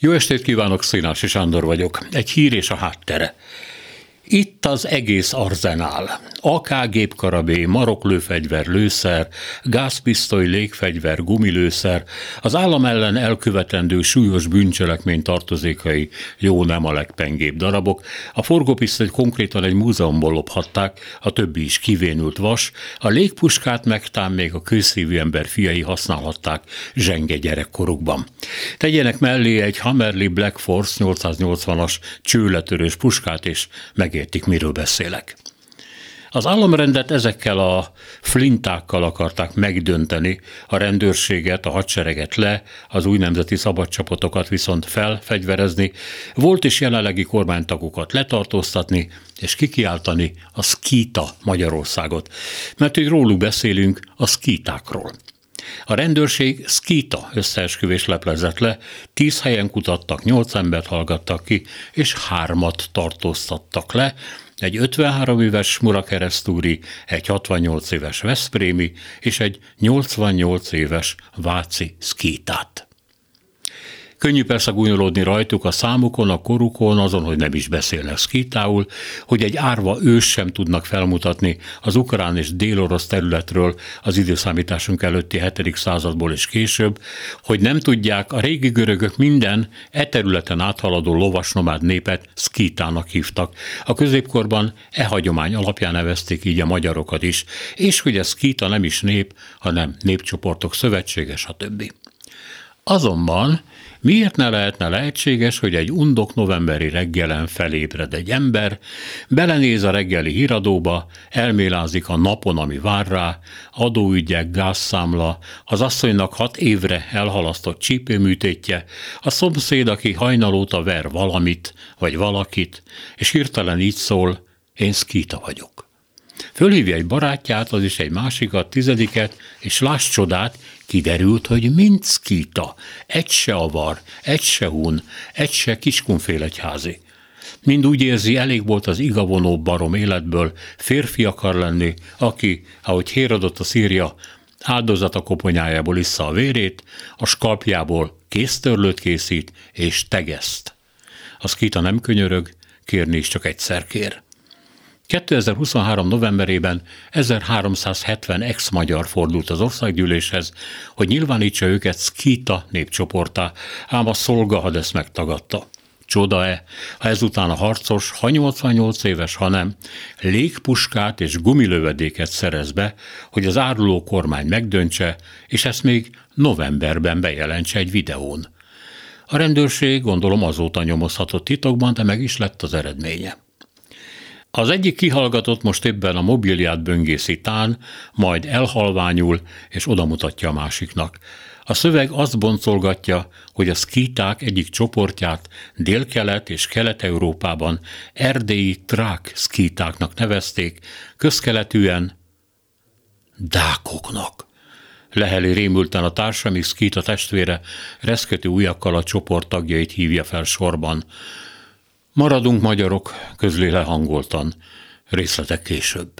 Jó estét kívánok, Színási Sándor vagyok. Egy hír és a háttere. Itt az egész arzenál. AK gépkarabé, maroklőfegyver, lőszer, gázpisztoly, légfegyver, gumilőszer, az állam ellen elkövetendő súlyos bűncselekmény tartozékai, jó nem a legpengébb darabok. A forgópisztolyt konkrétan egy múzeumból lophatták, a többi is kivénült vas, a légpuskát megtán még a kőszívű ember fiai használhatták zsenge gyerekkorukban. Tegyenek mellé egy Hammerly Black Force 880-as csőletörős puskát, és meg megértik, miről beszélek. Az államrendet ezekkel a flintákkal akarták megdönteni, a rendőrséget, a hadsereget le, az új nemzeti szabadcsapatokat viszont felfegyverezni, volt és jelenlegi kormánytagokat letartóztatni, és kikiáltani a szkíta Magyarországot, mert hogy róluk beszélünk a szkítákról. A rendőrség szkíta összeesküvés leplezett le, tíz helyen kutattak, nyolc embert hallgattak ki, és hármat tartóztattak le, egy 53 éves Murakeresztúri, egy 68 éves Veszprémi és egy 88 éves Váci szkítát. Könnyű persze gúnyolódni rajtuk a számukon, a korukon, azon, hogy nem is beszélnek szkítául, hogy egy árva ős sem tudnak felmutatni az ukrán és délorosz területről az időszámításunk előtti 7. századból és később, hogy nem tudják, a régi görögök minden e területen áthaladó lovasnomád népet szkítának hívtak. A középkorban e hagyomány alapján nevezték így a magyarokat is, és hogy ez szkíta nem is nép, hanem népcsoportok szövetsége, stb. Azonban miért ne lehetne lehetséges, hogy egy undok novemberi reggelen felébred egy ember, belenéz a reggeli híradóba, elmélázik a napon, ami vár rá, adóügyek, gázszámla, az asszonynak hat évre elhalasztott csípőműtétje, a szomszéd, aki hajnalóta ver valamit, vagy valakit, és hirtelen így szól, én szkíta vagyok. Fölhívja egy barátját, az is egy másikat, tizediket, és láss csodát, kiderült, hogy mind szkíta, egy se avar, egy se hun, egy se kiskunfélegyházi. Mind úgy érzi, elég volt az igavonó barom életből, férfi akar lenni, aki, ahogy Hérodot a szírja, áldozata koponyájából issza a vérét, a skalpjából kéztörlőt készít és tegeszt. A szkíta nem könyörög, kérni is csak egyszer kér. 2023. novemberében 1370 ex-magyar fordult az országgyűléshez, hogy nyilvánítsa őket Skita népcsoportá, ám a szolga ezt megtagadta. Csoda-e, ha ezután a harcos, ha 88 éves, ha nem, légpuskát és gumilövedéket szerez be, hogy az áruló kormány megdöntse, és ezt még novemberben bejelentse egy videón. A rendőrség gondolom azóta nyomozhatott titokban, de meg is lett az eredménye. Az egyik kihallgatott most éppen a mobiliát böngészi tán, majd elhalványul és odamutatja a másiknak. A szöveg azt boncolgatja, hogy a szkíták egyik csoportját Dél-Kelet és Kelet-Európában erdélyi trák szkítáknak nevezték, közkeletűen dákoknak. Leheli rémülten a társa, míg Szkíta testvére reszkető ujjakkal a csoport tagjait hívja fel sorban. Maradunk magyarok, közli lehangoltan, részletek később.